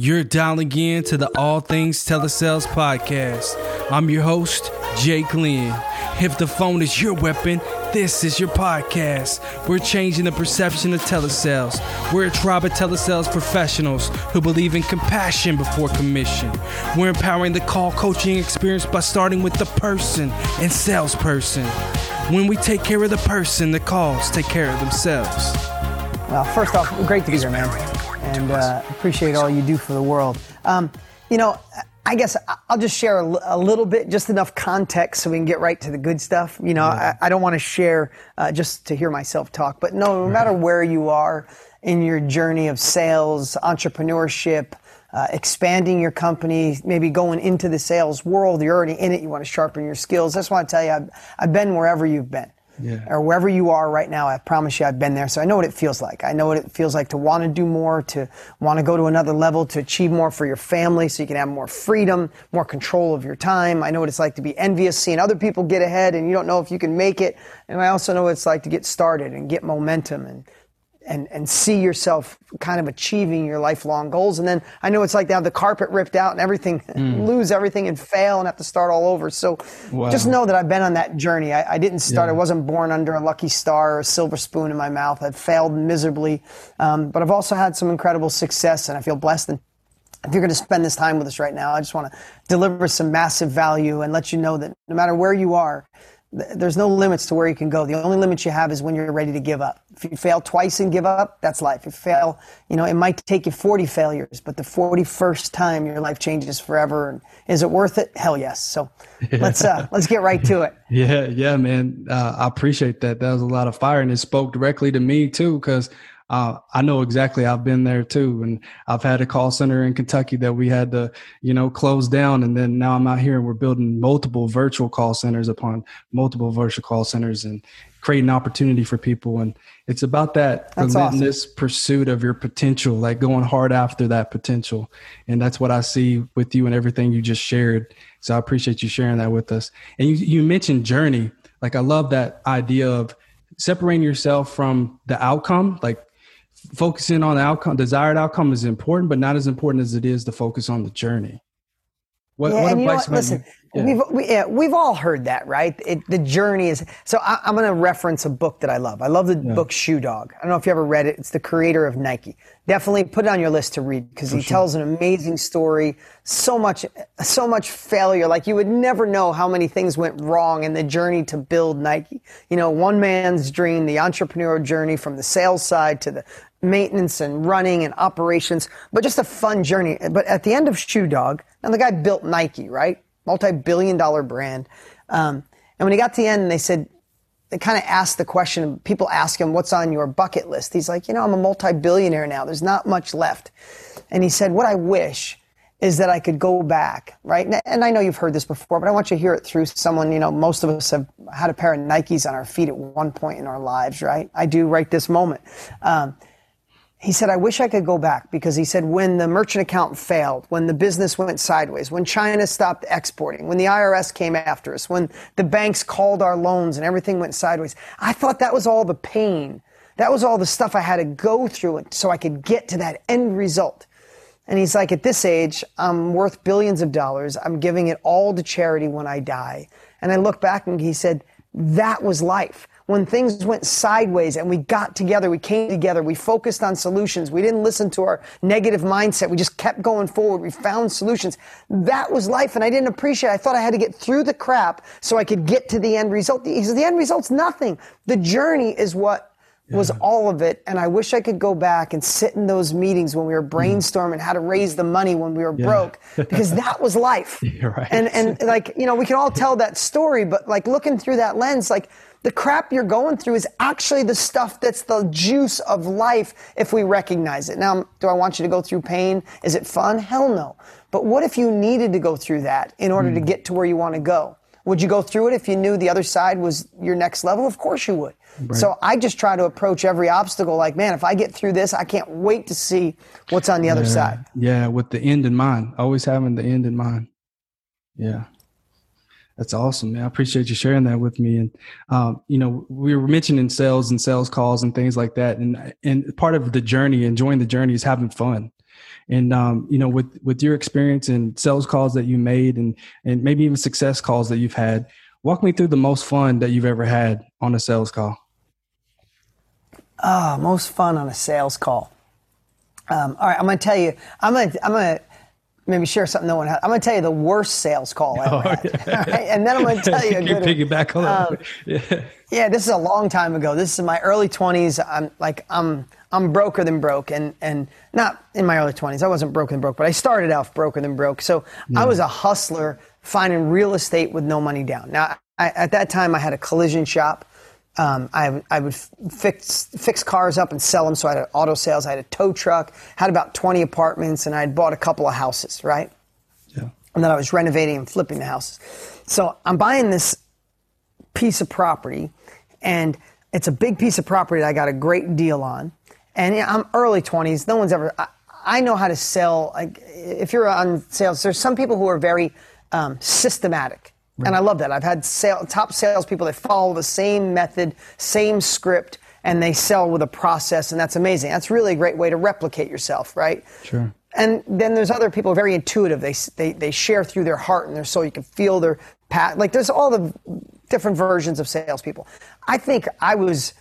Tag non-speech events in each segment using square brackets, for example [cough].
You're dialing in to the All Things Telesales podcast. I'm your host, Jake Lynn. If the phone is your weapon, this is your podcast. We're changing the perception of telesales. We're a tribe of telesales professionals who believe in compassion before commission. We're empowering the call coaching experience by starting with the person and salesperson. When we take care of the person, the calls take care of themselves. Well, first off, great to be here, man, and uh, appreciate all you do for the world. Um, you know, I guess I'll just share a, little bit, just enough context so we can get right to the good stuff. You know, yeah. I, I, don't want to share uh, just to hear myself talk, but no, no matter where you are in your journey of sales, entrepreneurship, uh, expanding your company, maybe going into the sales world, you're already in it, you want to sharpen your skills. I just want to tell you, I've, I've been wherever you've been yeah. or wherever you are right now, I promise you I've been there. So I know what it feels like. I know what it feels like to want to do more, to want to go to another level, to achieve more for your family so you can have more freedom, more control of your time. I know what it's like to be envious, seeing other people get ahead and you don't know if you can make it. And I also know what it's like to get started and get momentum and and, and see yourself kind of achieving your lifelong goals. And then I know it's like to have the carpet ripped out and everything, [laughs] mm. lose everything and fail and have to start all over. So wow. just know that I've been on that journey. I, I didn't start, yeah. I wasn't born under a lucky star or a silver spoon in my mouth. I've failed miserably. Um, but I've also had some incredible success and I feel blessed. And if you're going to spend this time with us right now, I just want to deliver some massive value and let you know that no matter where you are, there's no limits to where you can go. The only limits you have is when you're ready to give up. If you fail twice and give up, that's life. If you fail, you know, it might take you 40 failures, but the 41st time your life changes forever. And is it worth it? Hell yes. So yeah. [laughs] let's, uh, let's get right to it. Yeah. Yeah, man. Uh, I appreciate that. That was a lot of fire and it spoke directly to me too. Cause uh, I know exactly. I've been there too, and I've had a call center in Kentucky that we had to, you know, close down, and then now I'm out here and we're building multiple virtual call centers upon multiple virtual call centers and creating opportunity for people. And it's about that that's relentless awesome. pursuit of your potential, like going hard after that potential, and that's what I see with you and everything you just shared. So I appreciate you sharing that with us. And you you mentioned journey. Like I love that idea of separating yourself from the outcome like focusing on the outcome, desired outcome is important, but not as important as it is to focus on the journey. What, yeah, what and you know what? Listen, yeah. we've we, yeah, we've all heard that, right? It, the journey is. So I, am going to reference a book that I love. I love the yeah. book Shoe Dog. I don't know if you ever read it. It's the creator of Nike. Definitely put it on your list to read because he sure. tells an amazing story. So much, so much failure. Like you would never know how many things went wrong in the journey to build Nike. You know, one man's dream, the entrepreneurial journey from the sales side to the maintenance and running and operations, but just a fun journey. But at the end of Shoe Dog, now the guy built Nike, right? Multi-billion dollar brand. Um, and when he got to the end, they said, they kind of asked the question, people ask him, what's on your bucket list? He's like, you know, I'm a multi-billionaire now. There's not much left. And he said, what I wish is that I could go back, right? And I know you've heard this before, but I want you to hear it through someone, you know, most of us have had a pair of Nikes on our feet at one point in our lives, right? I do right this moment. Um, he said, I wish I could go back because he said, when the merchant account failed, when the business went sideways, when China stopped exporting, when the IRS came after us, when the banks called our loans and everything went sideways, I thought that was all the pain. That was all the stuff I had to go through so I could get to that end result. And he's like, at this age, I'm worth billions of dollars. I'm giving it all to charity when I die. And I look back and he said, that was life when things went sideways and we got together, we came together, we focused on solutions. We didn't listen to our negative mindset. We just kept going forward. We found solutions. That was life. And I didn't appreciate it. I thought I had to get through the crap so I could get to the end result. He says, the end result's nothing. The journey is what was all of it. And I wish I could go back and sit in those meetings when we were mm-hmm. brainstorming how to raise the money when we were yeah. broke, because that was [laughs] life. right. And, and like, you know, we can all tell that story, but like looking through that lens, like the crap you're going through is actually the stuff that's the juice of life if we recognize it. Now, do I want you to go through pain? Is it fun? Hell no. But what if you needed to go through that in order mm. to hmm. get to where you want to go? Would you go through it if you knew the other side was your next level? Of course you would. Right. So I just try to approach every obstacle like, man, if I get through this, I can't wait to see what's on the yeah. other side. Yeah, with the end in mind, always having the end in mind. Yeah. That's awesome, man. I appreciate you sharing that with me. And um, you know, we were mentioning sales and sales calls and things like that. And and part of the journey, enjoying the journey, is having fun. And um, you know, with with your experience and sales calls that you made, and and maybe even success calls that you've had, walk me through the most fun that you've ever had on a sales call. Ah, most fun on a sales call. Um, all right, I'm going to tell you. I'm going to I'm going to maybe share something no one had. I'm going to tell you the worst sales call I [laughs] ever oh, had, [laughs] right? and then I'm going [laughs] to tell you a good. Piggyback on. Um, yeah. yeah, this is a long time ago. This is my early 20s. I'm like I'm I'm broker than broke, and and not in my early 20s. I wasn't broke than broke, but I started off broker than broke. So yeah. I was a hustler finding real estate with no money down. Now I, at that time I had a collision shop. Um, I, I would fix fix cars up and sell them. So I had auto sales. I had a tow truck. Had about 20 apartments, and I had bought a couple of houses. Right. Yeah. And then I was renovating and flipping the houses. So I'm buying this piece of property, and it's a big piece of property that I got a great deal on. And I'm early 20s. No one's ever. I, I know how to sell. Like if you're on sales, there's some people who are very um, systematic. Right. And I love that. I've had sale, top salespeople that follow the same method, same script, and they sell with a process, and that's amazing. That's really a great way to replicate yourself, right? Sure. And then there's other people very intuitive. They, they, they share through their heart and their soul. You can feel their pat. Like there's all the different versions of salespeople. I think I was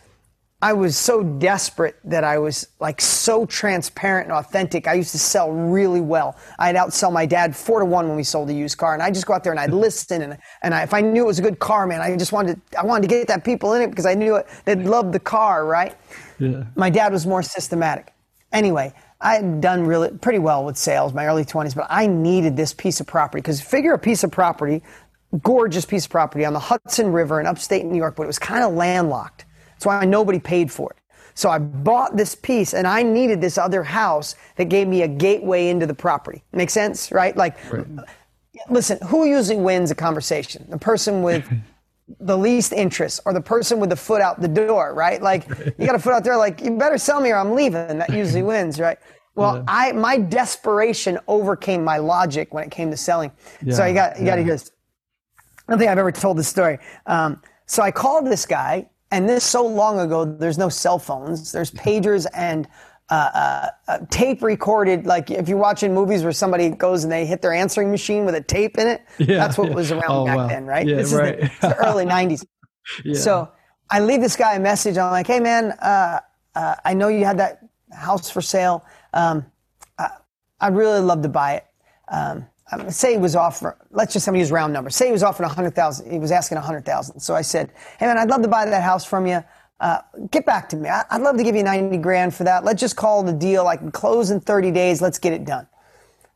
I was so desperate that I was like so transparent and authentic. I used to sell really well. I'd outsell my dad four to one when we sold a used car, and I just go out there and I'd mm-hmm. listen. And and I, if I knew it was a good car, man, I just wanted to, I wanted to get that people in it because I knew it, they'd love the car, right? Yeah. My dad was more systematic. Anyway, I had done really pretty well with sales my early 20s, but I needed this piece of property because figure a piece of property, gorgeous piece of property on the Hudson River in upstate New York, but it was kind of landlocked. That's why nobody paid for it. So I bought this piece and I needed this other house that gave me a gateway into the property. Make sense, right? Like, right. listen, who usually wins a conversation? The person with the least interest or the person with the foot out the door, right? Like, you got a foot out there, like, you better sell me or I'm leaving. That usually [laughs] wins, right? Well, yeah. I my desperation overcame my logic when it came to selling. Yeah. So you got you got to hear this. I don't think I've ever told this story. Um, so I called this guy and this so long ago, there's no cell phones. There's pagers and uh, uh, uh, tape recorded. Like if you're watching movies where somebody goes and they hit their answering machine with a tape in it, yeah, that's what yeah. was around oh, back wow. then, right? Yeah, this right. is the, the early [laughs] 90s. Yeah. So I leave this guy a message. I'm like, hey, man, uh, uh, I know you had that house for sale. Um, I, I'd really love to buy it. Um, um, say he was offering, let's just use round numbers. Say he was offering a hundred thousand. He was asking a hundred thousand. So I said, "Hey man, I'd love to buy that house from you. Uh, get back to me. I, would love to give you ninety grand for that. Let's just call the deal. I can close in thirty days. Let's get it done."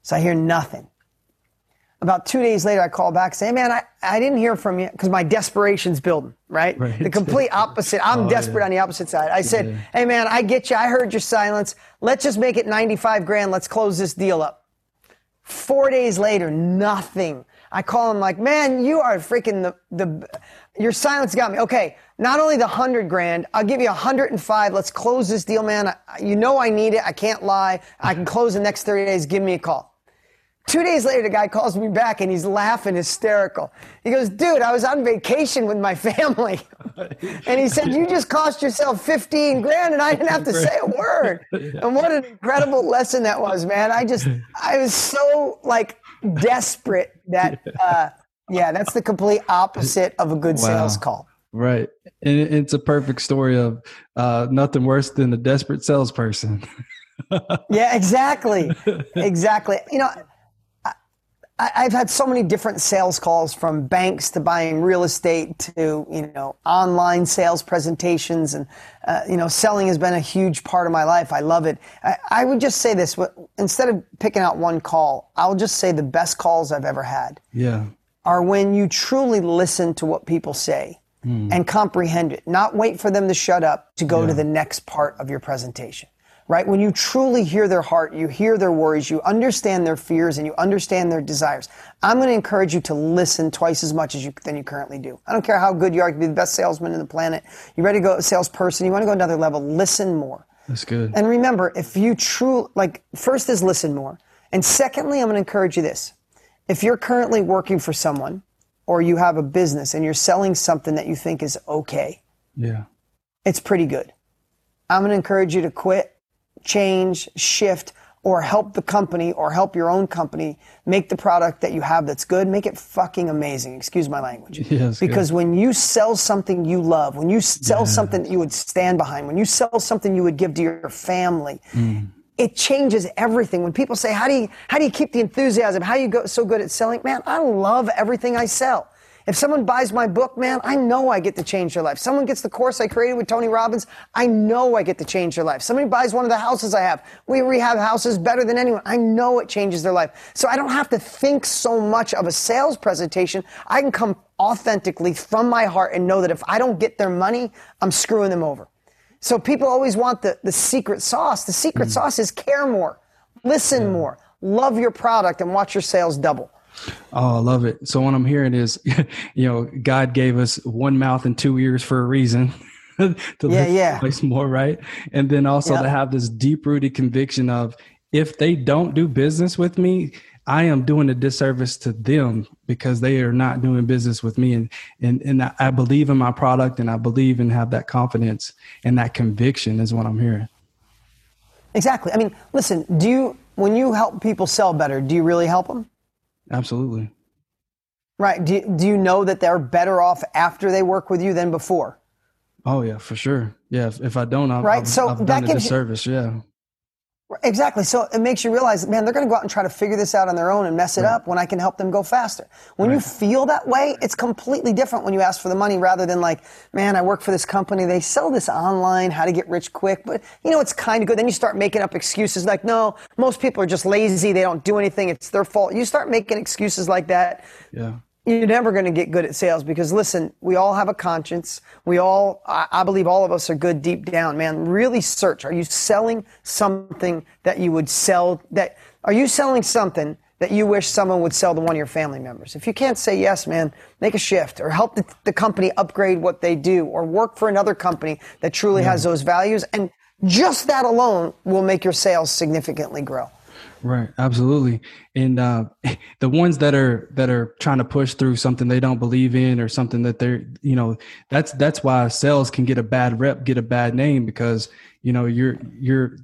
So I hear nothing. About two days later, I call back, say, hey, "Man, I, I didn't hear from you because my desperation's building. Right? right? The complete [laughs] opposite. I'm oh, desperate yeah. on the opposite side. I said, yeah. "Hey man, I get you. I heard your silence. Let's just make it ninety-five grand. Let's close this deal up." Four days later, nothing. I call him like, man, you are freaking the, the, your silence got me. Okay. Not only the hundred grand, I'll give you a hundred and five. Let's close this deal, man. I, you know I need it. I can't lie. I can close the next 30 days. Give me a call. Two days later, the guy calls me back and he's laughing hysterical. He goes, dude, I was on vacation with my [laughs] family. and he said, you just cost yourself 15 grand and I didn't have to say a word. [laughs] And what an incredible lesson that was, man. I just, I was so like desperate that, [laughs] uh, yeah, that's the complete opposite of a good wow. sales call. Right. And it's a perfect story of uh, nothing worse than a desperate salesperson. yeah, exactly. Exactly. You know, I, have had so many different sales calls from banks to buying real estate to you know online sales presentations and uh, you know selling has been a huge part of my life. I love it. I, I, would just say this instead of picking out one call, I'll just say the best calls I've ever had. Yeah, are when you truly listen to what people say. Mm. And comprehend it, not wait for them to shut up to go yeah. to the next part of your presentation right? When you truly hear their heart, you hear their worries, you understand their fears, and you understand their desires. I'm going to encourage you to listen twice as much as you than you currently do. I don't care how good you are, you can be the best salesman in the planet. You ready to go salesperson? You want to go another level? Listen more. That's good. And remember, if you true like first is listen more, and secondly, I'm going to encourage you this: if you're currently working for someone, or you have a business and you're selling something that you think is okay, yeah, it's pretty good. I'm going to encourage you to quit change, shift, or help the company or help your own company make the product that you have that's good, make it fucking amazing. Excuse my language. [laughs] Yes, because good. when you sell something you love, when you sell something that you would stand behind, when you sell something you would give to your family, mm. it changes everything. When people say, "How do you how do you keep the enthusiasm? How do you go so good at selling?" Man, I love everything I sell. If someone buys my book, man, I know I get to change their life. Someone gets the course I created with Tony Robbins, I know I get to change their life. Somebody buys one of the houses I have. We rehab houses better than anyone. I know it changes their life. So I don't have to think so much of a sales presentation. I can come authentically from my heart and know that if I don't get their money, I'm screwing them over. So people always want the, the secret sauce. The secret mm. sauce is care more, listen more, love your product, and watch your sales double. Oh, I love it. So what I'm hearing is, [laughs] you know, God gave us one mouth and two ears for a reason. [laughs] to yeah, yeah. place more, right? And then also yep. to have this deep rooted conviction of if they don't do business with me, I am doing a disservice to them because they are not doing business with me. And and and I believe in my product and I believe and have that confidence and that conviction is what I'm hearing. Exactly. I mean, listen, do you when you help people sell better, do you really help them? Absolutely. Right. Do, do you know that they're better off after they work with you than before? Oh yeah, for sure. Yeah. If, if I don't, I've, right. I've, so I've done a disservice. You, yeah. Exactly. So it makes you realize, man, they're going to go out and try to figure this out on their own and mess it right. up when I can help them go faster. When right. you feel that way, it's completely different when you ask for the money rather than like, man, I work for this company. They sell this online, how to get rich quick. But, you know, it's kind of good. Then you start making up excuses like, no, most people are just lazy. They don't do anything. It's their fault. You start making excuses like that. Yeah you're never going to get good at sales because listen, we all have a conscience. We all, I, believe all of us are good deep down, man. Really search. Are you selling something that you would sell that, are you selling something that you wish someone would sell to one of your family members? If you can't say yes, man, make a shift or help the, the company upgrade what they do or work for another company that truly yeah. has those values. And just that alone will make your sales significantly grow. Right, absolutely. And uh, [laughs] the ones that are that are trying to push through something they don't believe in or something that they're, you know, that's that's why sales can get a bad rep, get a bad name because you know you're you're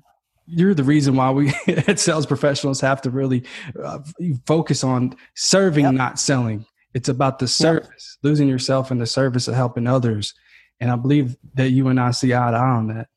you're the reason why we [laughs] at sales professionals have to really uh, focus on serving, yep. not selling. It's about the service, yep. losing yourself in the service of helping others. And I believe that you and I see eye to eye on that.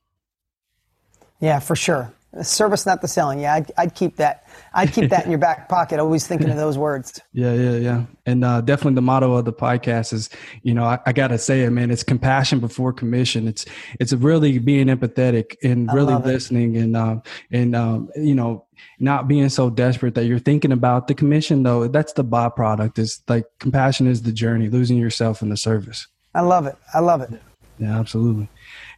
Yeah, for sure. Service, not the selling. Yeah, I'd, I'd, keep that. I'd keep that in your back pocket. Always thinking of those words. [laughs] Yeah, yeah, yeah. And uh, definitely the motto of the podcast is, you know, I, I got to say it, man. It's compassion before commission. It's it's really being empathetic and really listening and um, and um, you know not being so desperate that you're thinking about the commission though. That's the byproduct. Is like compassion is the journey, losing yourself in the service. I love it. I love it. Yeah, absolutely.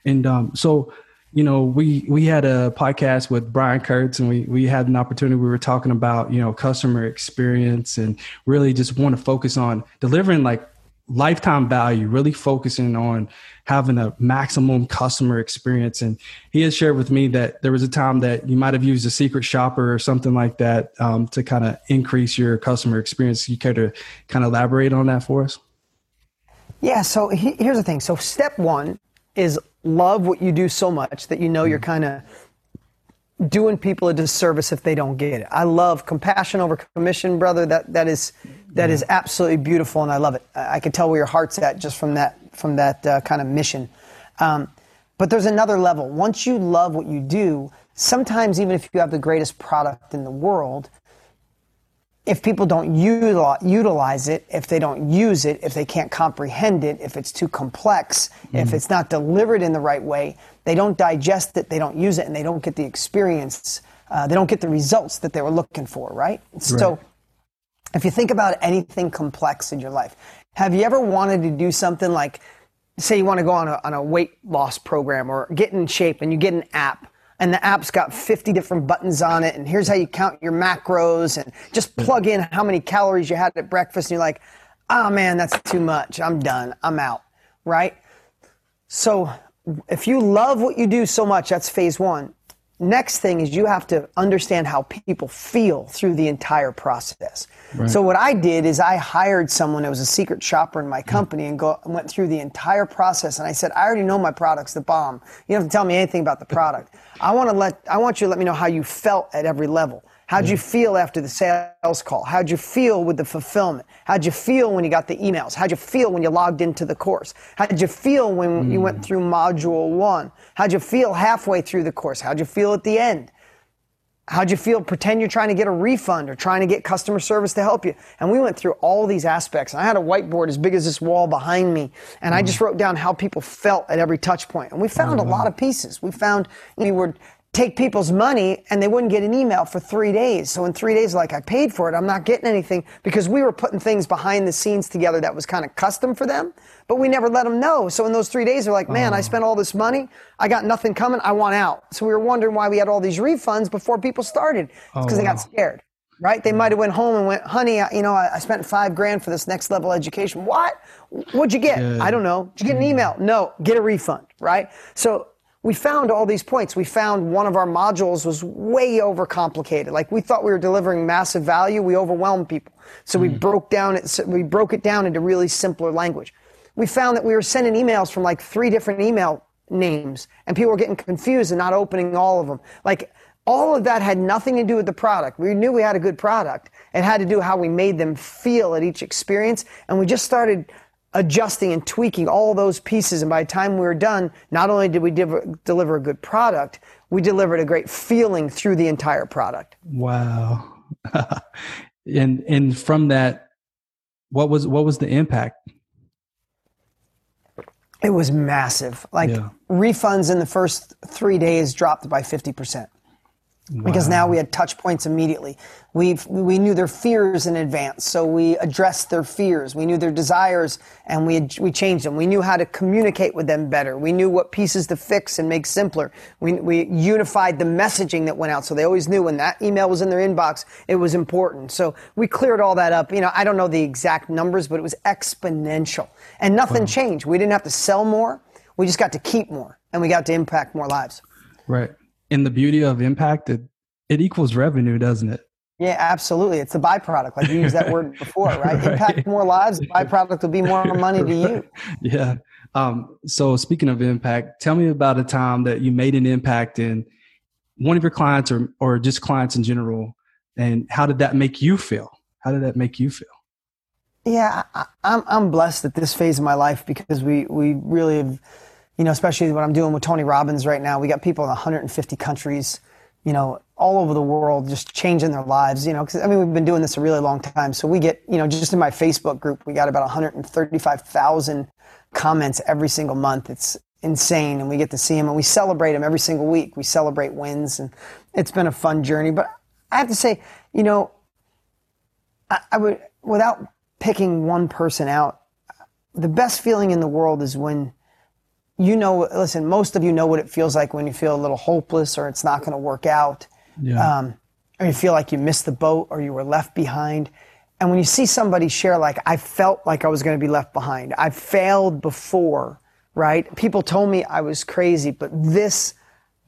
And um, so you know, we we had a podcast with Brian Kurtz, and we we had an opportunity. We were talking about you know customer experience, and really just want to focus on delivering like lifetime value. Really focusing on having a maximum customer experience. And he has shared with me that there was a time that you might have used a secret shopper or something like that um, to kind of increase your customer experience. You care to kind of elaborate on that for us? Yeah. So he, here's the thing. So step one is love what you do so much that you know you're mm. kind of doing people a disservice if they don't get it. I love compassion over commission, brother. That that is that is absolutely beautiful, and I love it. I, can tell where your heart's at just from that from that uh, kind of mission. Um, but there's another level. Once you love what you do, sometimes even if you have the greatest product in the world, if people don't utilize it, if they don't use it, if they can't comprehend it, if it's too complex, mm. if it's not delivered in the right way, they don't digest it, they don't use it, and they don't get the experience, uh, they don't get the results that they were looking for, right? right? So, if you think about anything complex in your life, have you ever wanted to do something like, say, you want to go on a, on a weight loss program or get in shape and you get an app? And the app's got 50 different buttons on it and here's how you count your macros and just mm-hmm. plug in how many calories you had at breakfast and you're like oh man that's too much. I'm done. I'm out. Right? So if you love what you do so much that's phase one next thing is you have to understand how people feel through the entire process. Right. So what I did is I hired someone that was a secret shopper in my mm. company and go went through the entire process and I said, I already know my product's the bomb. You don't have to tell me anything about the product. I want to let I want you to let me know how you felt at every level. How'd you feel after the sales call? How'd you feel with the fulfillment? How'd you feel when you got the emails? How'd you feel when you logged into the course? How'd you feel when mm. you went through module one? How'd you feel halfway through the course? How'd you feel at the end? How'd you feel? Pretend you're trying to get a refund or trying to get customer service to help you. And we went through all these aspects. And I had a whiteboard as big as this wall behind me. And mm. I just wrote down how people felt at every touch point. And we found oh, a lot of pieces. We found we were take people's money and they wouldn't get an email for three days. So in three days, like I paid for it, I'm not getting anything because we were putting things behind the scenes together that was kind of custom for them, but we never let them know. So in those three days, they're like, man, oh. I spent all this money. I got nothing coming. I want out. So we were wondering why we had all these refunds before people started because oh, they got scared. Right? They might have went home and went, honey, I, you know, I, I, spent five grand for this next level education. What? What'd you get? Yeah. I don't know. Did you get an email? No. Get a refund. Right? So we found all these points. We found one of our modules was way overcomplicated. Like we thought we were delivering massive value, we overwhelmed people. So we hmm. broke down it. We broke it down into really simpler language. We found that we were sending emails from like three different email names, and people were getting confused and not opening all of them. Like all of that had nothing to do with the product. We knew we had a good product. It had to do how we made them feel at each experience, and we just started adjusting and tweaking all those pieces. And by the time we were done, not only did we div- deliver a good product, we delivered a great feeling through the entire product. Wow. [laughs] and and from that, what was what was the impact? It was massive. Like yeah. refunds in the first three days dropped by fifty percent. Wow. Because now we had touch points immediately. We we knew their fears in advance, so we addressed their fears. We knew their desires, and we we changed them. We knew how to communicate with them better. We knew what pieces to fix and make simpler. We we unified the messaging that went out, so they always knew when that email was in their inbox, it was important. So we cleared all that up. You know, I don't know the exact numbers, but it was exponential, and nothing wow. changed. We didn't have to sell more. We just got to keep more, and we got to impact more lives. Right and the beauty of impact, it, it equals revenue, doesn't it? Yeah, absolutely. It's a byproduct. Like you used that word [laughs] before, right? right? Impact more lives. The byproduct will be more money to you. [laughs] Yeah. Um, so speaking of impact, tell me about a time that you made an impact in one of your clients or, or just clients in general. And how did that make you feel? How did that make you feel? Yeah, I, I'm, I'm blessed at this phase of my life because we, we really have you know, especially what I'm doing with Tony Robbins right now. We got people in 150 countries, you know, all over the world just changing their lives, you know, because I mean, we've been doing this a really long time. So we get, you know, just in my Facebook group, we got about 135,000 comments every single month. It's insane. And we get to see them and we celebrate them every single week. We celebrate wins and it's been a fun journey. But I have to say, you know, I, I would, without picking one person out, the best feeling in the world is when you know, listen, most of you know what it feels like when you feel a little hopeless or it's not going to work out. Yeah. Um, or you feel like you missed the boat or you were left behind. And when you see somebody share, like, I felt like I was going to be left behind, I failed before, right? People told me I was crazy, but this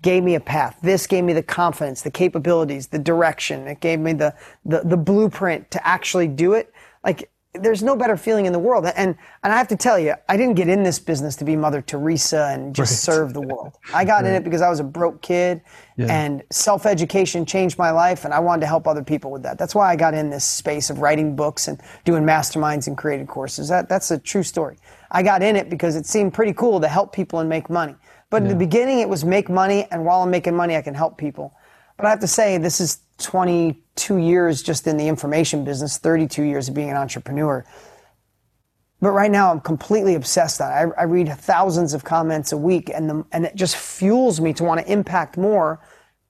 gave me a path. This gave me the confidence, the capabilities, the direction. It gave me the, the, the blueprint to actually do it. Like, there's no better feeling in the world. And and I have to tell you, I didn't get in this business to be Mother Teresa and just right. serve the world. [laughs] I got right. in it because I was a broke kid yeah. and self-education changed my life and I wanted to help other people with that. That's why I got in this space of writing books and doing masterminds and created courses. That that's a true story. I got in it because it seemed pretty cool to help people and make money. But yeah. in the beginning it was make money and while I'm making money I can help people. But I have to say this is 22 years just in the information business, 32 years of being an entrepreneur. But right now, I'm completely obsessed on it. I, I read thousands of comments a week, and, the, and it just fuels me to want to impact more.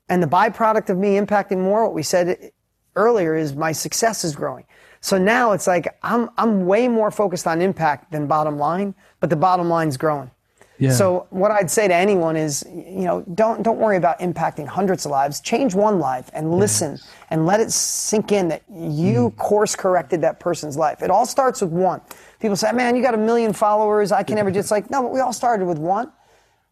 And the byproduct of me impacting more, what we said earlier, is my success is growing. So now it's like I'm, I'm way more focused on impact than bottom line, but the bottom line's growing. Yeah. So what I'd say to anyone is, you know, don't don't worry about impacting hundreds of lives. Change one life and listen yes. and let it sink in that you mm. course corrected that person's life. It all starts with one. People say, "Man, you got a million followers. I can never." Just [laughs] like no, but we all started with one.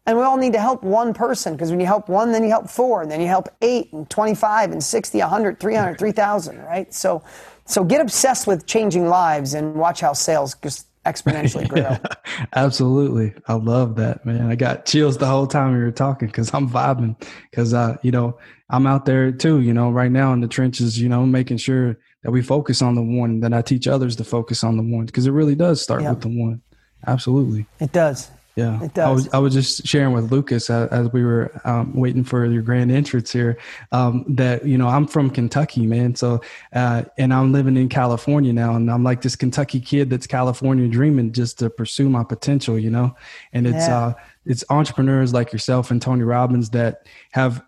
And we all need to help one person because when you help one, then you help four, and then you help eight and 25 and 60, 100, 300, 3,000, right? So, so get obsessed with changing lives and watch how sales just exponentially grow. yeah, [laughs] absolutely. I love that, man. I got chills the whole time we were talking because I'm vibing because, uh, you know, I'm out there too, you know, right now in the trenches, you know, making sure that we focus on the one, that I teach others to focus on the one because it really does start with the one. Absolutely. It does. Yeah, it does. I was, I was just sharing with Lucas uh, as we were um, waiting for your grand entrance here um, that you know I'm from Kentucky, man. So uh, and I'm living in California now, and I'm like this Kentucky kid that's California dreaming just to pursue my potential, you know. And it's yeah. uh, it's entrepreneurs like yourself and Tony Robbins that have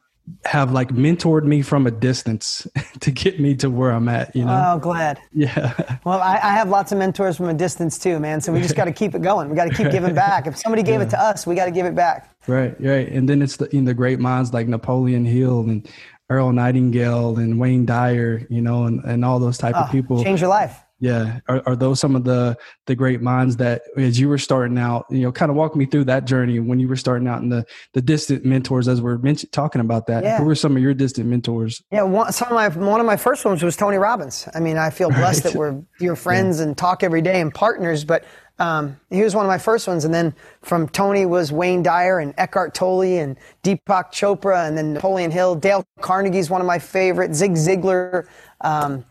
have like mentored me from a distance [laughs] to get me to where I'm at, you know? Oh, glad. Yeah. [laughs] Well, I, I have lots of mentors from a distance too, man. So we just got to keep it going. We got to keep giving [laughs] back. If somebody gave yeah. it to us, we got to give it back. Right, right. And then it's the, know, the great minds like Napoleon Hill and Earl Nightingale and Wayne Dyer, you know, and, and all those type oh, of ah, people. Change your life. Yeah. Are, are those some of the the great minds that as you were starting out, you know, kind of walk me through that journey when you were starting out in the the distant mentors as we're mentioned, talking about that. Yeah. Who were some of your distant mentors? Yeah, one, some of my one of my first ones was Tony Robbins. I mean, I feel blessed right. that we're your friends yeah. and talk every day and partners, but um, he was one of my first ones. And then from Tony was Wayne Dyer and Eckhart Tolle and Deepak Chopra and then Napoleon Hill. Dale Carnegie's one of my favorite. Zig Ziglar. Um,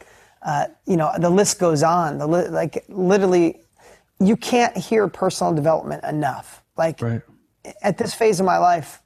uh, you know, the list goes on. The li- like literally, you can't hear personal development enough. Like right. at this phase of my life,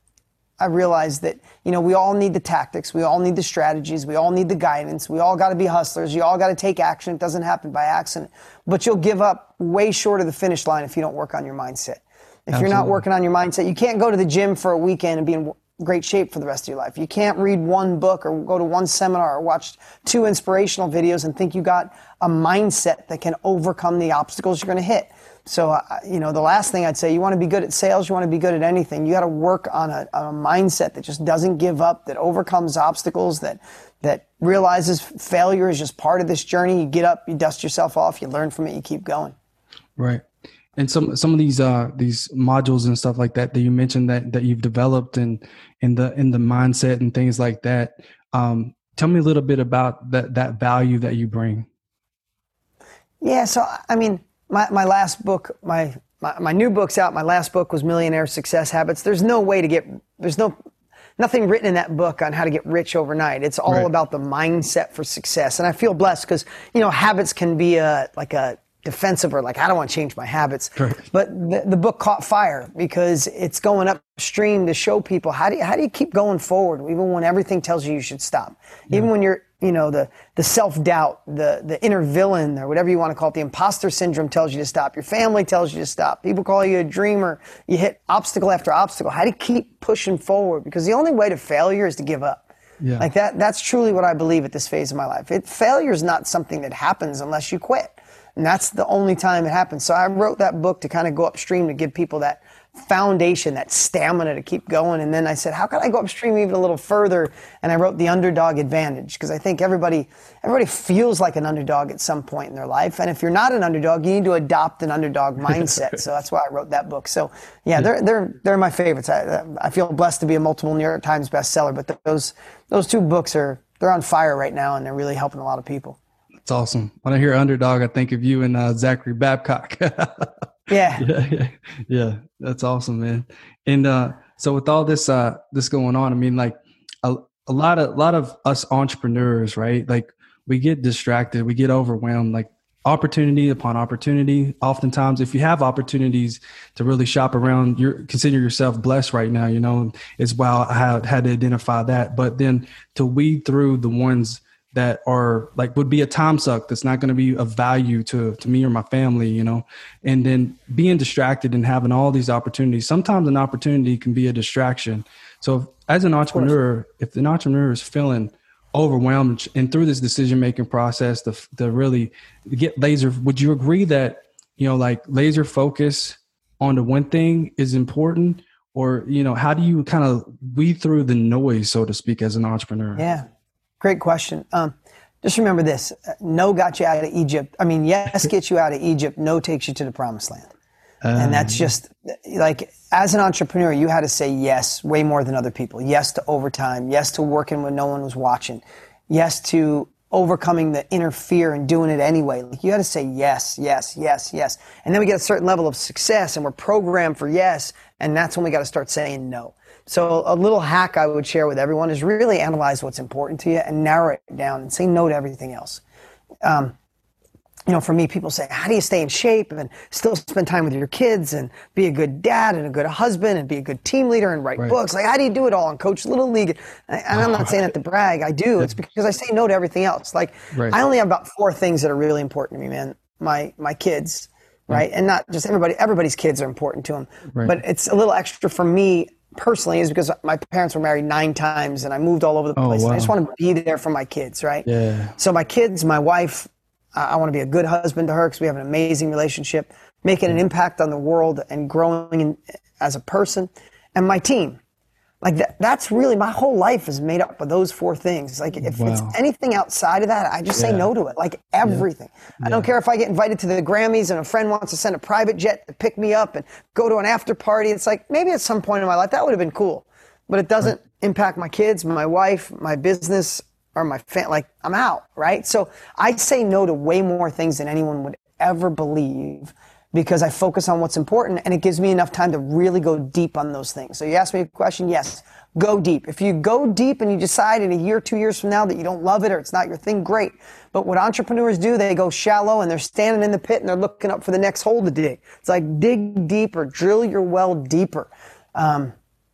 I realized that you know we all need the tactics, we all need the strategies, we all need the guidance. We all got to be hustlers. You all got to take action. It doesn't happen by accident. But you'll give up way short of the finish line if you don't work on your mindset. If Absolutely. you're not working on your mindset, you can't go to the gym for a weekend and be in great shape for the rest of your life. You can't read one book or go to one seminar or watch two inspirational videos and think you got a mindset that can overcome the obstacles you're going to hit. So, uh, you know, the last thing I'd say, you want to be good at sales, you want to be good at anything. You got to work on a, a mindset that just doesn't give up, that overcomes obstacles, that that realizes failure is just part of this journey. You get up, you dust yourself off, you learn from it, you keep going. Right and some some of these uh these modules and stuff like that that you mentioned that that you've developed and in the in the mindset and things like that um tell me a little bit about that that value that you bring yeah so i mean my my last book my my, my new book's out my last book was millionaire success habits there's no way to get there's no nothing written in that book on how to get rich overnight. It's all right. about the mindset for success. And I feel blessed because, you know, habits can be a, like a, defensive or like I don't want to change my habits. Right. But the, the, book caught fire because it's going upstream to show people how do you, how do you keep going forward even when everything tells you you should stop. Yeah. Even when you're you know the the self doubt, the the inner villain or whatever you want to call it, the imposter syndrome tells you to stop. Your family tells you to stop. People call you a dreamer. You hit obstacle after obstacle. How do you keep pushing forward? Because the only way to failure is to give up. Yeah. Like that that's truly what I believe at this phase of my life. It, failure is not something that happens unless you quit. And that's the only time it happens. So I wrote that book to kind of go upstream to give people that foundation, that stamina to keep going. And then I said, how can I go upstream even a little further? And I wrote the underdog advantage because I think everybody, everybody feels like an underdog at some point in their life. And if you're not an underdog, you need to adopt an underdog [laughs] mindset. so that's why I wrote that book. So yeah, they're, they're, they're my favorites. I, I feel blessed to be a multiple New York Times bestseller, but those, those two books are, they're on fire right now and they're really helping a lot of people. It's awesome. When I hear underdog, I think of you and uh, Zachary Babcock. [laughs] yeah. yeah. yeah, yeah, that's awesome, man. And uh, so with all this uh, this going on, I mean, like a, a lot of a lot of us entrepreneurs, right? Like we get distracted, we get overwhelmed, like opportunity upon opportunity. Oftentimes, if you have opportunities to really shop around, you consider yourself blessed right now. You know, it's wow, I had, had to identify that. But then to weed through the ones that are like would be a time suck that's not going to be of value to to me or my family you know? And then being distracted and having all these opportunities sometimes an opportunity can be a distraction. So as an entrepreneur if an entrepreneur is feeling overwhelmed and through this decision making process to, to really get laser would you agree that you know like laser focus on the one thing is important? Or you know how do you kind of weed through the noise so to speak as an entrepreneur? Yeah Great question. Um, just remember this: no got you out of Egypt. I mean, yes [laughs] gets you out of Egypt. No takes you to the promised land. and that's um. just like as an entrepreneur, you had to say yes way more than other people. Yes to overtime. Yes to working when no one was watching. Yes to overcoming the inner fear and doing it anyway. Like you had to say yes, yes, yes, yes. And then we get a certain level of success and we're programmed for yes. And that's when we got to start saying no. So a little hack I would share with everyone is really analyze what's important to you and narrow it down and say no to everything else. Um, you know, for me, people say, how do you stay in shape and still spend time with your kids and be a good dad and a good husband and be a good team leader and write right. books? Like, how do you do it all and coach Little League? And I'm not saying that to brag. I do. [laughs] It's because I say no to everything else. Like, right. I only have about four things that are really important to me, man. My, my kids, right? And not just everybody, everybody's kids are important to them. Right. But it's a little extra for me personally is because my parents were married nine times and I moved all over the oh, place. Oh, wow. I just want to be there for my kids, right? Yeah. So my kids, my wife, I want to be a good husband to her because we have an amazing relationship, making an mm. impact on the world and growing in, as a person. And my team, like that, that's really my whole life is made up of those four things. Like if wow. it's anything outside of that, I just yeah. say no to it. Like everything. Yeah. I don't care if I get invited to the Grammys and a friend wants to send a private jet to pick me up and go to an after party. It's like maybe at some point in my life that would have been cool, but it doesn't right. impact my kids, my wife, my business, or my family, like I'm out, right? So I say no to way more things than anyone would ever believe because I focus on what's important and it gives me enough time to really go deep on those things. So you ask me a question, yes, go deep. If you go deep and you decide in a year, two years from now that you don't love it or it's not your thing, great. But what entrepreneurs do, they go shallow and they're standing in the pit and they're looking up for the next hole to dig. It's like dig deeper, drill your well deeper. Um,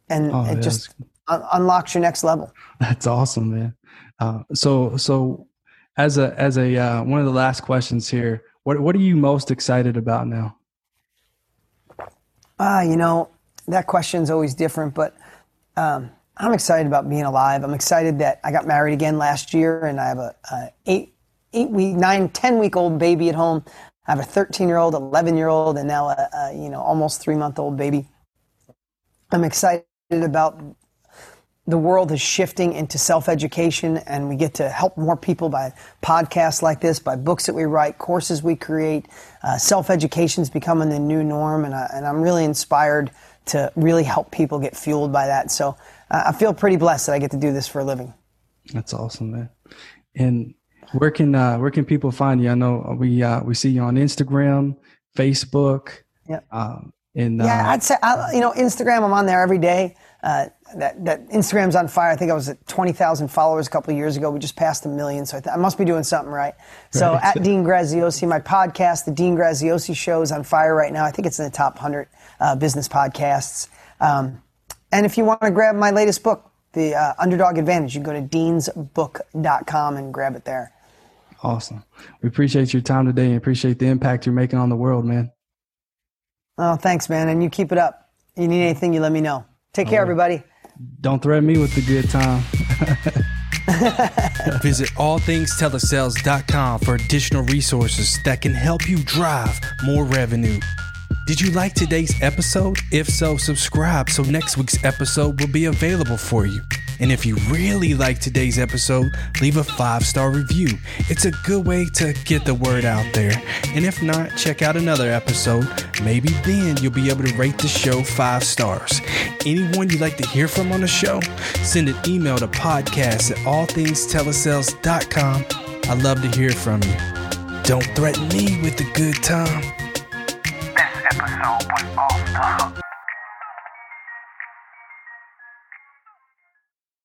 and oh, it just un- unlocks your next level. [laughs] That's awesome, man. Uh, so so as a as a uh, one of the last questions here, what what are you most excited about now? Ah, uh, you know that question's always different, but um, I'm excited about being alive. I'm excited that I got married again last year, and I have a, a eight eight week, nine, ten week old baby at home. I have a 13 year old, 11 year old, and now a, a you know almost three month old baby. I'm excited about the world is shifting into self education, and we get to help more people by podcasts like this, by books that we write, courses we create. Uh, self education is becoming the new norm, and, I, and I'm really inspired to really help people get fueled by that. So uh, I feel pretty blessed that I get to do this for a living. That's awesome, man. And where can uh, where can people find you? I know we uh, we see you on Instagram, Facebook. Yeah. Um, and yeah, uh, I'd say you know Instagram. I'm on there every day. Uh, that, that Instagram's on fire. I think I was at 20,000 followers a couple of years ago. We just passed a million, so I, th- I must be doing something right. So right. at Dean Graziosi, my podcast, the Dean Graziosi Show, is on fire right now. I think it's in the top 100 uh, business podcasts. Um, and if you want to grab my latest book, The uh, Underdog Advantage, you can go to deansbook.com and grab it there. Awesome. We appreciate your time today and appreciate the impact you're making on the world, man. Oh, thanks, man. And you keep it up. You need anything, you let me know. Take care, oh, everybody. Don't threaten me with the good time. [laughs] Visit allthingstelesales.com for additional resources that can help you drive more revenue. Did you like today's episode? If so, subscribe so next week's episode will be available for you. And if you really like today's episode, leave a five star review. It's a good way to get the word out there. And if not, check out another episode. Maybe then you'll be able to rate the show five stars. Anyone you'd like to hear from on the show, send an email to podcast at allthingstelesales.com. I'd love to hear from you. Don't threaten me with a good time. This episode was off the hook.